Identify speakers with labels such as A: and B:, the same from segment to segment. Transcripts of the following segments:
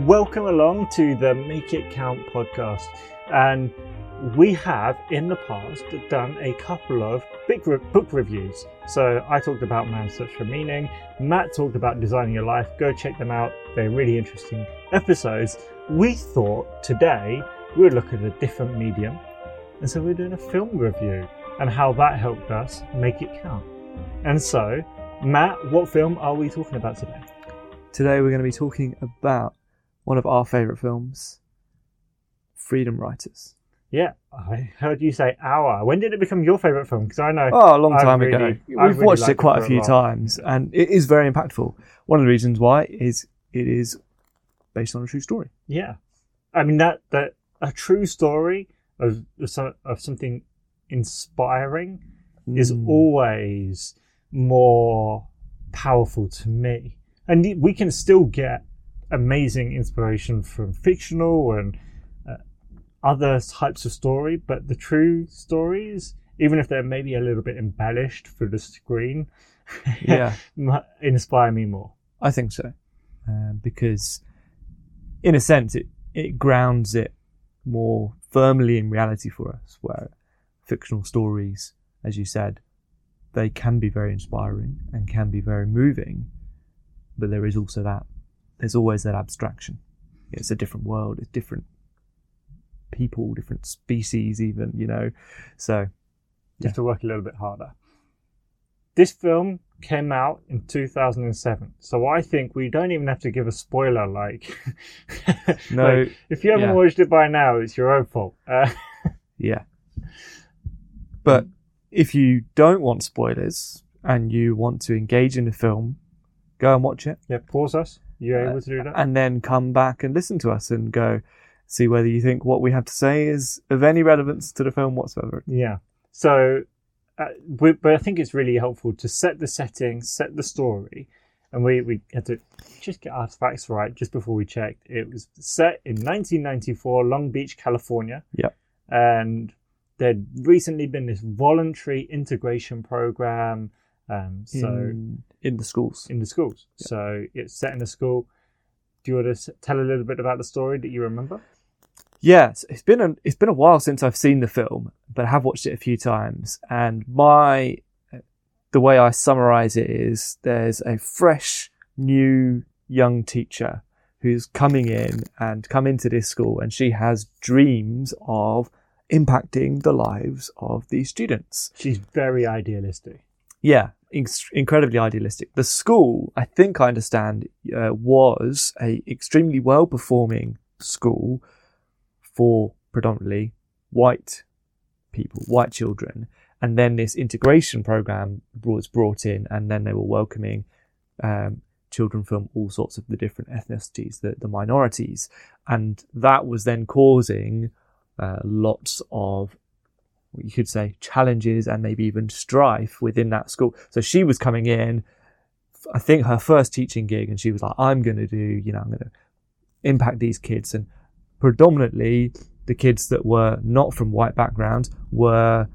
A: Welcome along to the Make It Count podcast. And we have in the past done a couple of big re- book reviews. So I talked about Man's Search for Meaning, Matt talked about Designing Your Life. Go check them out, they're really interesting episodes. We thought today we would look at a different medium, and so we're doing a film review and how that helped us make it count. And so, Matt, what film are we talking about today?
B: Today we're going to be talking about one of our favourite films, Freedom Writers.
A: Yeah, I heard you say our. When did it become your favourite film? Because I know.
B: Oh, a long time
A: really-
B: ago. We've
A: really
B: watched it
A: it
B: quite a
A: a
B: few
A: while.
B: times, and it is very impactful. One of the reasons why is it is based on a true story.
A: Yeah, I mean that that a true story of of something inspiring is
B: Mm.
A: always more powerful to me, and we can still get amazing inspiration from fictional and uh, other types of story, but the true stories, even if they're maybe a little bit embellished for the screen,
B: Yeah.
A: inspire me more.
B: I think so, um, because in a sense it it grounds it more firmly in reality for us. Where fictional stories, as you said, they can be very inspiring and can be very moving, but there is also that there's always that abstraction. It's a different world. It's different people, different species, even you know. So
A: You
B: Yeah.
A: have to work a little bit harder. This film came out in 2007, so I think we don't even have to give a spoiler. Like,
B: No,
A: like, if you haven't
B: yeah.
A: watched it by now, it's your own fault. Uh,
B: Yeah. But if you don't want spoilers and you want to engage in the film, go and watch it
A: yeah, pause us. You able to do that?
B: and then come back and listen to us and go see whether you think what we have to say is of any relevance to the film whatsoever.
A: Yeah. So, uh, we, but I think it's really helpful to set the setting, set the story, and we we had to just get our facts right just before we checked. It was set in 1994, Long Beach, California.
B: Yep.
A: And there'd recently been this voluntary integration program. Um, so
B: in, in the schools.
A: in the schools.
B: Yeah.
A: So it's set in a school. Do you want to tell a little bit about the story that you remember?
B: Yeah, it's- it's been a it's been a while since I've seen the film, but I have watched it a few times. And my the way I summarize it is there's a fresh new young teacher who's coming in and come into this school, and she has dreams of impacting the lives of these students.
A: She's very idealistic.
B: Yeah, inc- incredibly idealistic. The school, I think I understand, uh, was a extremely well performing school for predominantly white people, white children, and then this integration program was brought in, and then they were welcoming um, children from all sorts of the different ethnicities, the, the minorities, and that was then causing uh, lots of you could say challenges and maybe even strife within that school. So she was coming in, I think her first teaching gig, and she was like, I'm going to do, you know, I'm going to impact these kids. And predominantly the kids that were not from white backgrounds were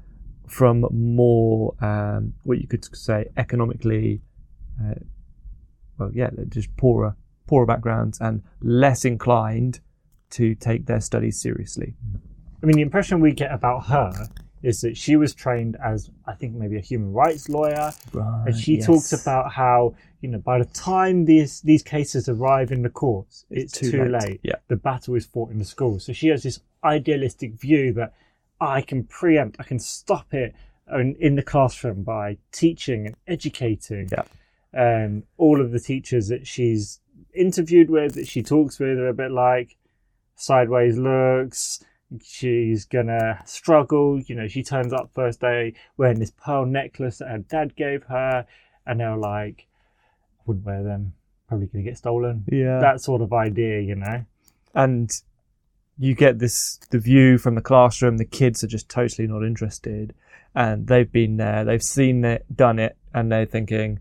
B: from more, um, what you could say, economically, uh, well, yeah, just poorer, poorer backgrounds and less inclined to take their studies seriously.
A: I mean, the impression we get about her is that she was trained as, I think, maybe a human rights lawyer,
B: Right.
A: and she talks about how, you know, by the time these these cases arrive in the courts, it's, too, late.
B: Yeah.
A: The battle is fought in the school. So she has this idealistic view that I can preempt, I can stop it in, in the classroom by teaching and educating.
B: Yeah.
A: And all of the teachers that she's interviewed with, that she talks with, are a bit like sideways looks. She's gonna struggle. You know, she turns up first day wearing this pearl necklace that her dad gave her, and they're like, I wouldn't wear them. Probably gonna get stolen.
B: Yeah.
A: That sort of idea, you know.
B: and you get this the view from the classroom the kids are just totally not interested and they've been there they've seen it done it and they're thinking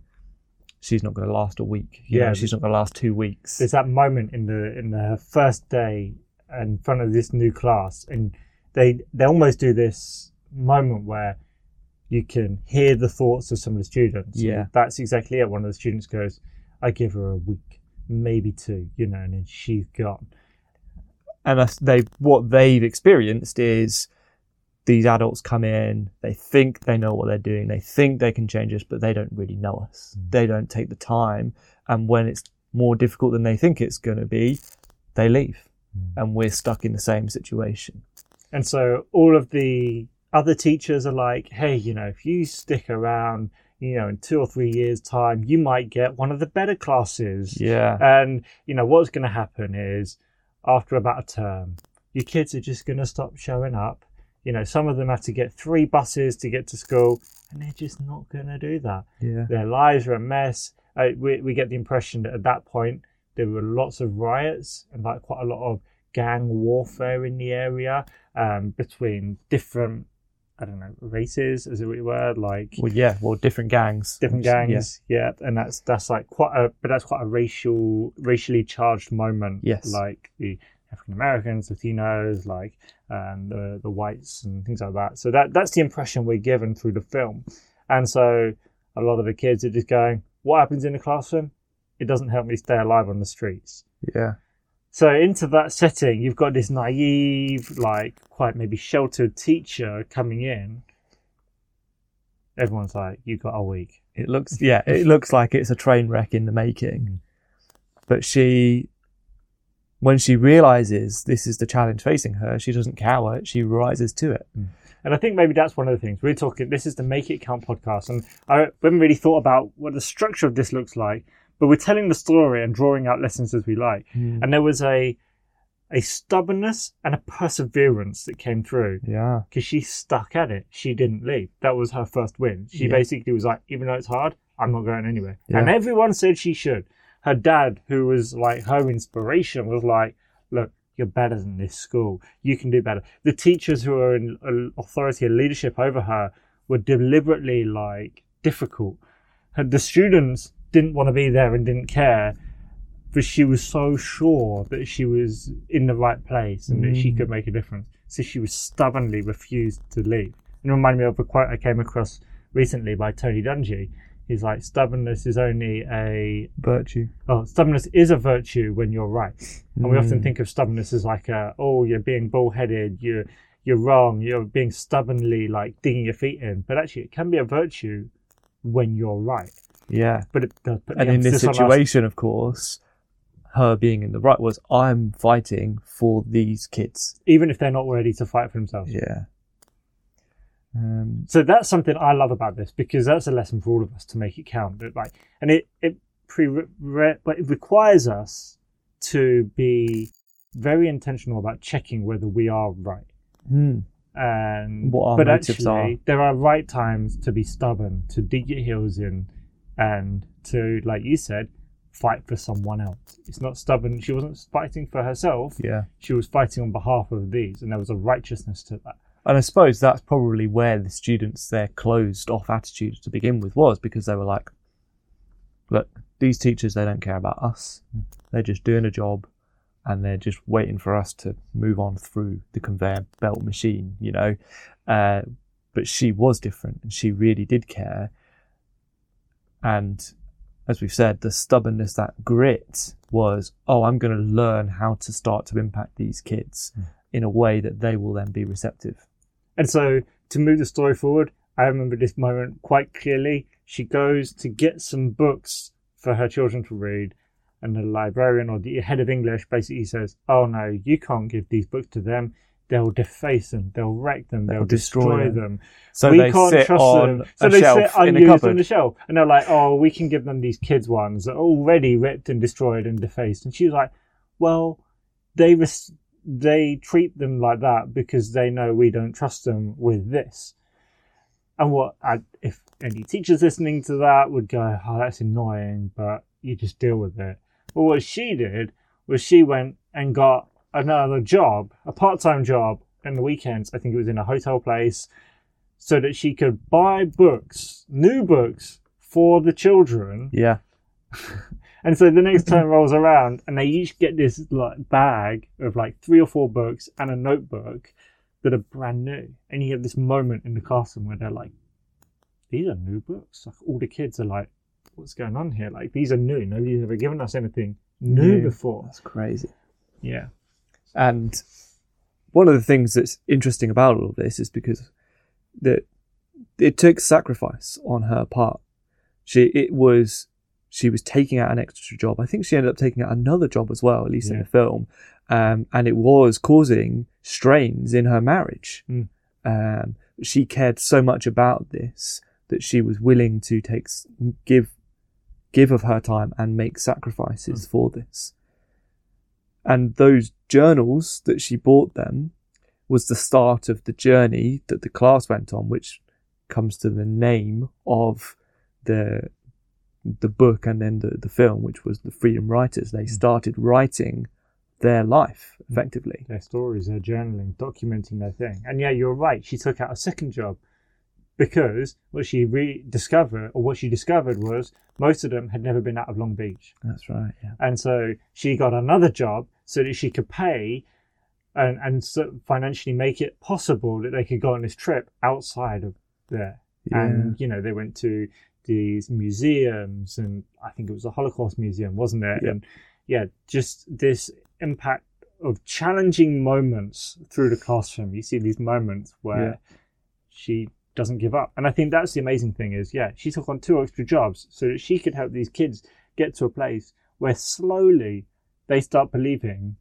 B: she's not going to last a week you
A: Yeah.
B: know, she's not going to last two weeks
A: There's that moment in the in the first day in front of this new class, and they they almost do this moment where you can hear the thoughts of some of the students.
B: Yeah.
A: that's exactly it. One of the students goes, "I give her a week." maybe two, you know, and then she's gone.
B: and they what they've experienced is these adults come in they think they know what they're doing they think they can change us but they don't really know us
A: Mm.
B: they don't take the time and when it's more difficult than they think it's going to be they leave. And we're stuck in the same situation
A: And so all of the other teachers are like, hey, you know, if you stick around, you know, in two or three years' time, you might get one of the better classes.
B: yeah
A: And, you know, what's going to happen is after about a term, your kids are just going to stop showing up. You know, some of them have to get three buses to get to school, and they're just not going to do that.
B: yeah
A: Their lives are a mess. Uh, we, we get the impression that at that point, there were lots of riots and like quite a lot of gang warfare in the area um, between different, I don't know, races, as it were, like
B: well yeah well different gangs
A: different
B: Yeah.
A: gangs yeah. and that's that's like quite a but that's quite a racial racially charged moment
B: Yes.
A: like the african americans latinos like um, the the whites and things like that so that that's the impression we're given through the film and so a lot of the kids are just going what happens in the classroom it doesn't help me stay alive on the streets
B: yeah
A: so into that setting, you've got this naive, like quite maybe sheltered teacher coming in. Everyone's like, "You got a week."
B: It looks yeah, it looks like it's a train wreck in the making. Mm. But she when she realizes this is the challenge facing her, she doesn't cower, she rises to it. Mm.
A: And I think maybe that's one of the things we're talking. This is the Make It Count podcast, and I haven't really thought about what the structure of this looks like. But we're telling the story and drawing out lessons as we like. And there was a a stubbornness and a perseverance that came through
B: Yeah.
A: because she stuck at it. She didn't leave. That was her first win. She
B: Yeah.
A: basically was like, even though it's hard, I'm not going anywhere.
B: Yeah.
A: And everyone said she should. Her dad, who was like her inspiration, was like, look, you're better than this school. You can do better. The teachers who are in uh, authority and leadership over her were deliberately like difficult. And the students didn't want to be there and didn't care. But she was so sure that she was in the right place and that she
B: Mm.
A: could make a difference. So she was stubbornly refused to leave. And it reminded me of a quote I came across recently by Tony Dungy. He's like, stubbornness is only a
B: Virtue.
A: oh, stubbornness is a virtue when you're right. And we often
B: Mm.
A: think of stubbornness as like a oh, you're being bullheaded, you're you're wrong, you're being stubbornly like digging your feet in. But actually, it can be a virtue when you're right.
B: Yeah.
A: But it does put the
B: And in this
A: emphasis on us-
B: situation, of course, her being in the right was I'm fighting for these kids.
A: even if they're not ready to fight for themselves.
B: Yeah. Um,
A: So that's something I love about this because that's a lesson for all of us to make it count. That like, and it it pre re, but it requires us to be very intentional about checking whether we are right.
B: hmm.
A: And
B: What our
A: but
B: motives
A: actually,
B: are.
A: there are right times to be stubborn, to dig your heels in, and to, like you said, fight for someone else. It's not stubborn. She wasn't fighting for herself.
B: Yeah.
A: She was fighting on behalf of these, and there was a righteousness to that.
B: And I suppose that's probably where the students, their closed off attitude to begin with was because they were like, look, these teachers, they don't care about us. They're just doing a job and they're just waiting for us to move on through the conveyor belt machine, you know. Uh, but she was different and she really did care. And as we've said, the stubbornness, that grit was, oh, I'm going to learn how to start to impact these kids
A: Mm.
B: in a way that they will then be receptive.
A: And so to move the story forward, I remember this moment quite clearly. She goes to get some books for her children to read, and the librarian or the head of English basically says, Oh no, you can't give these books to them. They'll deface them, they'll wreck them, they'll,
B: They'll
A: destroy,
B: destroy
A: them.
B: So
A: we
B: they
A: can't
B: sit
A: trust
B: on
A: them. So
B: a
A: they
B: shelf
A: sit
B: in a
A: unused on
B: cupboard.
A: the shelf. And they're like, Oh, we can give them these kids ones that are already ripped and destroyed and defaced. And she's like, Well, they res- they treat them like that because they know we don't trust them with this. And what I, if any teachers listening to that would go, "Oh, that's annoying," but you just deal with it. But what she did was she went and got another job, a part-time job, in the weekends. I think it was in a hotel place, so that she could buy books, new books for the children
B: Yeah.
A: and so the next time rolls around, and they each get this like bag of like three or four books and a notebook that are brand new. And you have this moment in the classroom where they're like, "These are new books." Like all the kids are like, "What's going on here? Like these are new. Nobody's ever given us anything new,
B: Knew.
A: before.
B: That's crazy.
A: Yeah.
B: And one of the things that's interesting about all of this is because that it took sacrifice on her part. She it was she was taking out an extra job. I think she ended up taking out another job as well, at least in the film. Um, and it was causing strains in her marriage.
A: Mm.
B: Um, she cared so much about this that she was willing to take give give of her time and make sacrifices for this. And those journals that she bought them was the start of the journey that the class went on, which comes to the name of the the book and then the, the film, which was the Freedom Writers. They hmm. started writing their life effectively.
A: Their stories, their journaling, documenting their thing. And yeah, you're right. She took out a second job because what she rediscovered, or what she discovered was most of them had never been out of Long Beach.
B: That's right. Yeah.
A: And so she got another job so that she could pay and, and so financially make it possible that they could go on this trip outside of there. Yeah. And, you know, they went to these museums and I think it was a Holocaust museum, wasn't it?
B: Yeah.
A: And yeah, just this impact of challenging moments through the classroom. You see these moments where
B: Yeah.
A: she doesn't give up. And I think that's the amazing thing is, yeah, she took on two extra jobs so that she could help these kids get to a place where slowly they start believing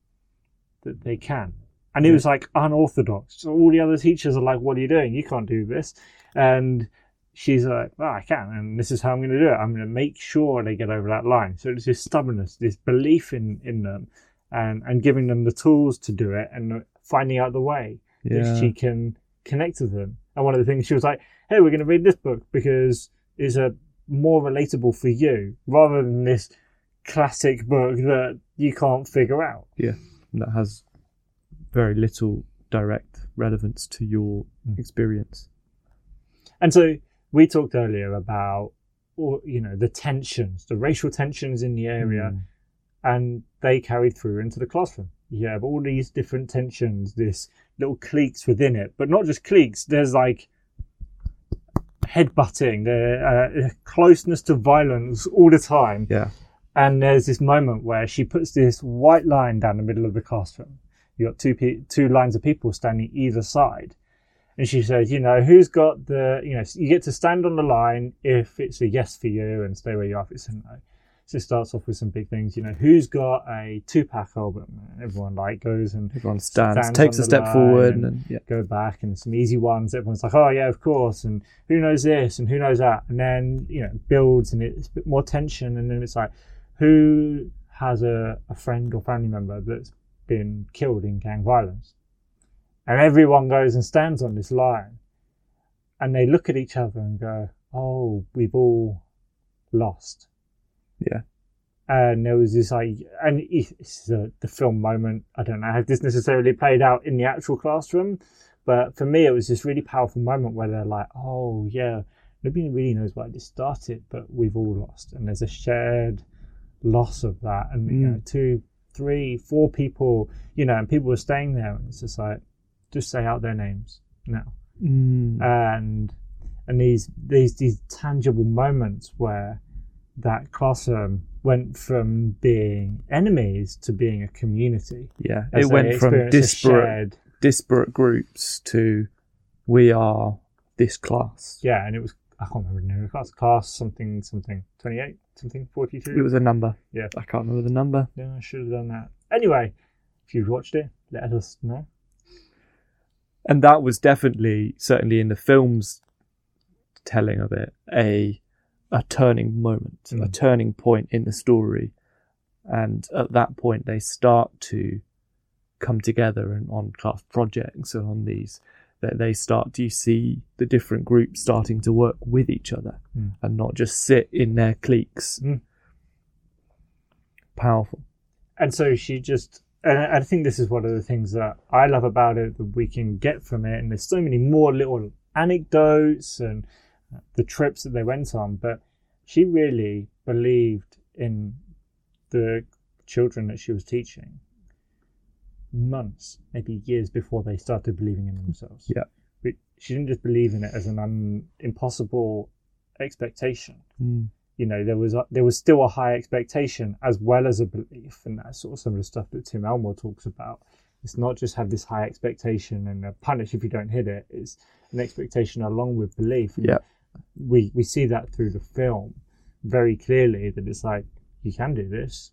A: that they can. And it
B: Yeah.
A: was like unorthodox. So all the other teachers are like, what are you doing? You can't do this. And she's like, well, I can. And this is how I'm going to do it. I'm going to make sure they get over that line. So it's this stubbornness, this belief in, in them and, and giving them the tools to do it and finding out the way that she can connect with them. And one of the things she was like, hey, we're going to read this book because it's a more relatable for you rather than this classic book that you can't figure out.
B: Yeah, that has very little direct relevance to your
A: Mm.
B: experience.
A: And so we talked earlier about, or you know, the tensions, the racial tensions in the area,
B: Mm.
A: and they carried through into the classroom. You have all these different tensions, this little cliques within it, but not just cliques. There's like headbutting, the uh, closeness to violence all the time.
B: Yeah.
A: And there's this moment where she puts this white line down the middle of the classroom. You got two pe- two lines of people standing either side, and she says, you know, who's got the, you know, you get to stand on the line if it's a yes for you and stay where you are if it's a no. So it starts off with some big things, you know, who's got a Tupac album? Everyone like goes and
B: Everyone stands,
A: Stands
B: takes a step forward,
A: and-
B: and, yeah,
A: go back and some easy ones. Everyone's like, oh yeah, of course. And who knows this and who knows that? And then, you know, builds and it's a bit more tension. And then it's like, who has a, a friend or family member that's been killed in gang violence? And everyone goes and stands on this line and they look at each other and go, oh, we've all lost.
B: Yeah.
A: And there was this like, and it's a, the film moment. I don't know how this necessarily played out in the actual classroom, but for me, it was this really powerful moment where they're like, "Oh yeah, nobody really knows why this started, but we've all lost, and there's a shared loss of that, and you
B: Mm.
A: know, two, three, four people, you know, and people were staying there, and it's just like, just say out their names now,
B: Mm.
A: and and these these these tangible moments where that classroom um, went from being enemies to being a community.
B: yeah. It went from disparate, disparate groups to we are this class.
A: yeah, and it was I can't remember the name of the class. Class something something twenty eight something forty two.
B: It was a number.
A: Yeah.
B: I can't remember the number.
A: Yeah, I should have done that. Anyway, if you've watched it, let us know.
B: and that was definitely certainly in the film's telling of it a a turning moment a
A: Mm.
B: turning point in the story and at that point they start to come together and on class projects and on these that they start to see the different groups starting to work with each other
A: Mm.
B: and not just sit in their cliques
A: Mm.
B: powerful
A: And so she just, and I I think this is one of the things that I love about it that we can get from it. And there's so many more little anecdotes and the trips that they went on, but she really believed in the children that she was teaching months, maybe years before they started believing in themselves.
B: Yeah.
A: But she didn't just believe in it as an un- impossible expectation
B: Mm.
A: you know there was a, there was still a high expectation as well as a belief, and that's sort of some of the stuff that Tim Elmore talks about. It's not just have this high expectation and a punish if you don't hit it. It's an expectation along with belief.
B: Yeah.
A: We we see that through the film very clearly that it's like you can do this.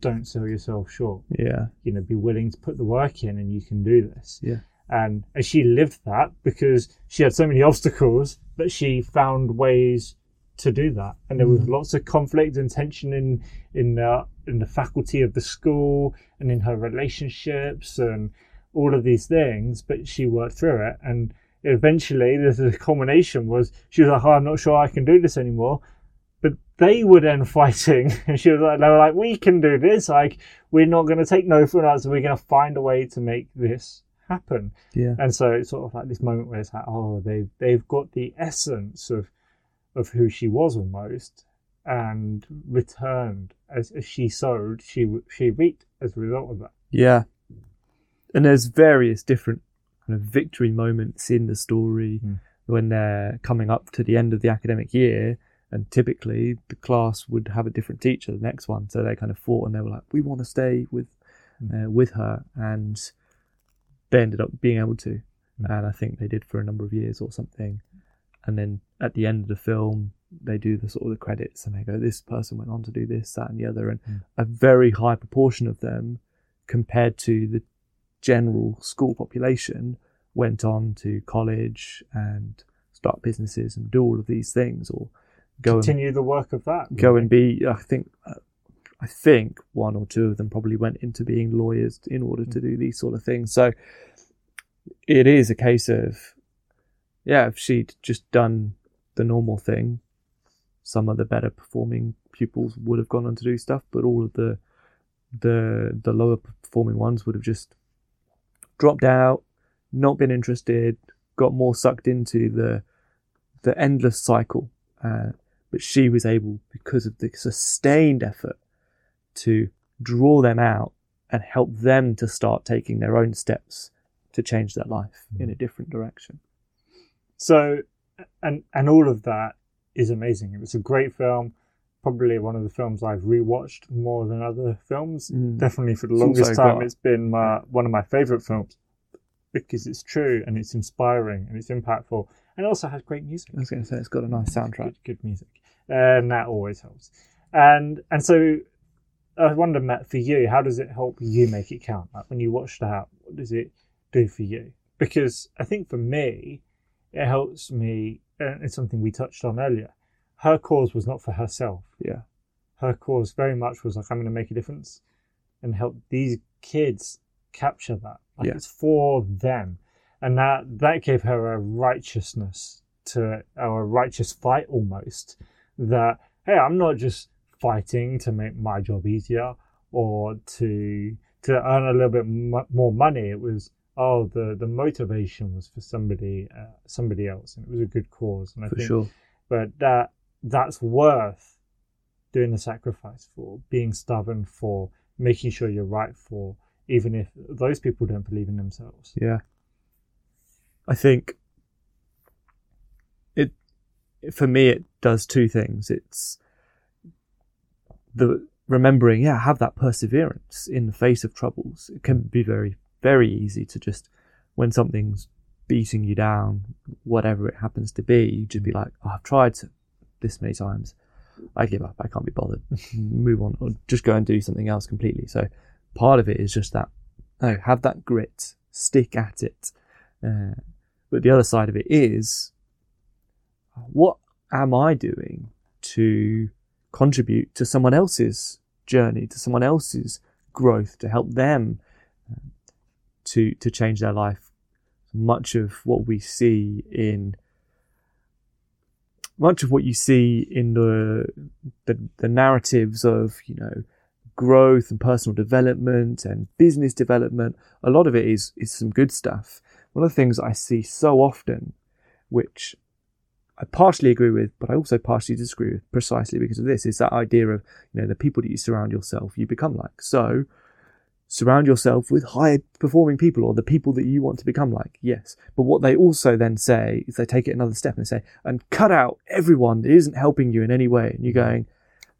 A: Don't sell yourself short.
B: Yeah.
A: You know, be willing to put the work in, and you can do this.
B: Yeah.
A: And and she lived that because she had so many obstacles that she found ways to do that. And there was mm-hmm. lots of conflict and tension in in the in the faculty of the school and in her relationships and all of these things. But she worked through it, and eventually the, culmination was she was like, "Oh, I'm not sure I can do this anymore." But they were then fighting, and she was like, "They were like, we can do this. Like, we're not going to take no for an answer. We're going to find a way to make this happen."
B: Yeah.
A: And so it's sort of like this moment where it's like, oh, they've they've got the essence of of who she was almost, and returned as, as she sowed, she she reaped as a result of that.
B: Yeah. And there's various different kind of victory moments in the story
A: Mm.
B: when they're coming up to the end of the academic year. And typically the class would have a different teacher, the next one. So they kind of fought and they were like, we want to stay with, uh, with her. And they ended up being able to.
A: Mm.
B: And I think they did for a number of years or something. And then at the end of the film, they do the sort of the credits and they go, this person went on to do this, that, and the other. And
A: Mm.
B: a very high proportion of them compared to the general school population went on to college and start businesses and do all of these things or go and,
A: Continue the work of that.
B: go and be i think uh, i think one or two of them probably went into being lawyers in order to do these sort of things so it is a case of yeah if she'd just done the normal thing some of the better performing pupils would have gone on to do stuff but all of the the the lower performing ones would have just dropped out not been interested got more sucked into the the endless cycle uh, but she was able because of the sustained effort to draw them out and help them to start taking their own steps to change their life in a different direction
A: So, and and all of that is amazing. It was a great film. Probably one of the films I've rewatched more than other films.
B: Mm.
A: Definitely for the longest time,
B: got-
A: it's been my, one of my favorite films because it's true and it's inspiring and it's impactful and it also has great music.
B: I was going to say it's got a nice soundtrack.
A: Good, good music, and that always helps. And and so I wonder, Matt, for you, how does it help you make it count? Like when you watch that, what does it do for you? Because I think for me, it helps me. And it's something we touched on earlier. Her cause was not for herself.
B: Yeah.
A: Her cause very much was like, I'm going to make a difference and help these kids capture that. Like
B: Yeah.
A: it's for them. And that, that gave her a righteousness to a righteous fight almost. That, hey, I'm not just fighting to make my job easier or to to earn a little bit mo- more money. It was oh the the motivation was for somebody uh, somebody else, and it was a good cause. And I
B: For
A: think,
B: sure.
A: but that that's worth doing the sacrifice for, being stubborn for, making sure you're right for, even if those people don't believe in themselves.
B: Yeah. I think it for me it does two things. It's the remembering, yeah, have that perseverance in the face of troubles. It can be very, very easy to just when something's beating you down, whatever it happens to be, you just be like, oh, I've tried to- this many times. I give up. I can't be bothered. Move on, or just go and do something else completely. So, part of it is just that. No, have that grit. Stick at it. Uh, but the other side of it is, what am I doing to contribute to someone else's journey, to someone else's growth, to help them uh, to to change their life? Much of what we see in much of what you see in the, the the narratives of you know growth and personal development and business development a lot of it is is some good stuff. One of the things i see so often which i partially agree with but i also partially disagree with precisely because of this is that idea of you know the people that you surround yourself you become like. So surround yourself with high performing people or the people that you want to become like. Yes. But what they also then say is they take it another step and they say, and cut out everyone that isn't helping you in any way. And you're going,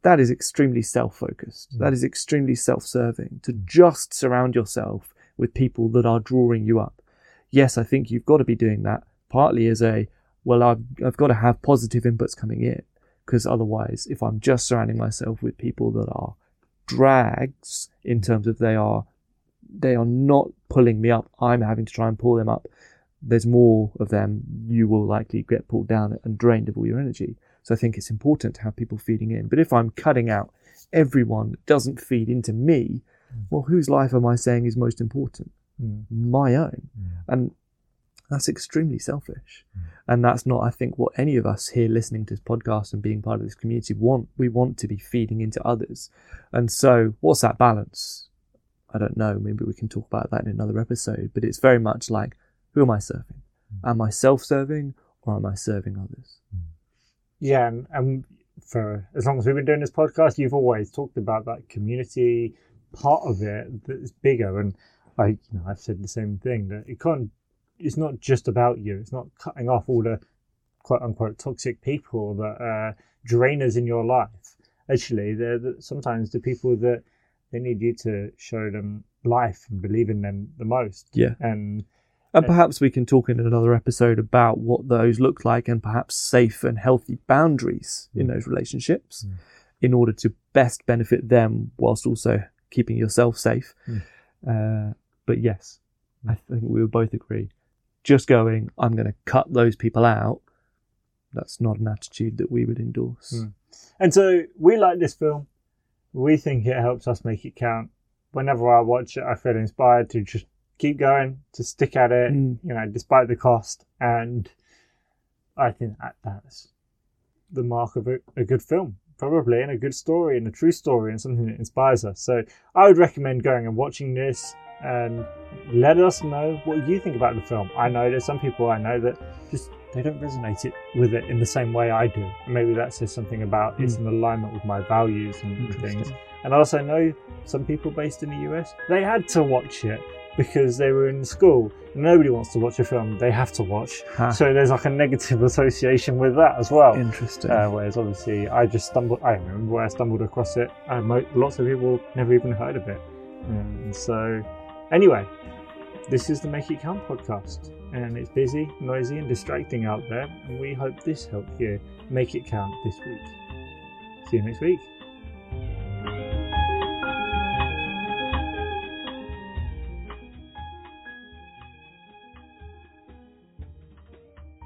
B: that is extremely self focused.
A: Mm.
B: That is extremely self serving to just surround yourself with people that are drawing you up. Yes, I think you've got to be doing that partly as a, well, I've, I've got to have positive inputs coming in because otherwise, if I'm just surrounding myself with people that are drags in terms of they are they are not pulling me up. I'm having to try and pull them up. There's more of them. You will likely get pulled down and drained of all your energy. So i think it's important to have people feeding in. But if i'm cutting out everyone that doesn't feed into me well whose life am i saying is most important?
A: Mm.
B: my own.
A: Mm.
B: and that's extremely selfish.
A: Mm.
B: and that's not i think what any of us here listening to this podcast and being part of this community want. We want to be feeding into others. And so what's that balance? I don't know. Maybe we can talk about that in another episode. But it's very much like who am i serving? Am i self-serving or am i serving others?
A: Yeah, and, and for as long as we've been doing this podcast, you've always talked about that community part of it that's bigger. And I, you know, I've said the same thing that it can't. It's not just about you. It's not cutting off all the quote unquote toxic people that are drainers in your life. Actually, they're the, sometimes the people that they need you to show them life and believe in them the most.
B: Yeah.
A: And
B: and perhaps we can talk in another episode about what those look like and perhaps safe and healthy boundaries in
A: Mm.
B: those relationships
A: Mm.
B: in order to best benefit them whilst also keeping yourself safe.
A: Mm.
B: Uh, but yes, I think we would both agree. Just going, I'm going to cut those people out, that's not an attitude that we would endorse.
A: Mm. And so we like this film. We think it helps us make it count. Whenever I watch it, I feel inspired to just keep going, to stick at it,
B: Mm.
A: you know, despite the cost. And I think that that's the mark of a, a good film, probably, and a good story, and a true story, and something that inspires us. So I would recommend going and watching this and let us know what you think about the film. I know there's some people I know that just they don't resonate it with it in the same way I do. Maybe that says something about it's in alignment with my values and things. And I also know some people based in the US, they had to watch it because they were in school. Nobody wants to watch a film they have to watch.
B: Ha,
A: So there's like a negative association with that as well.
B: interesting.
A: Uh, whereas obviously I just stumbled, I remember where I stumbled across it. Uh, mo- lots of people never even heard of it. Um, and so, anyway, this is the Make It Count podcast. And it's busy, noisy, and distracting out there. And we hope this helped you make it count this week. See you next week.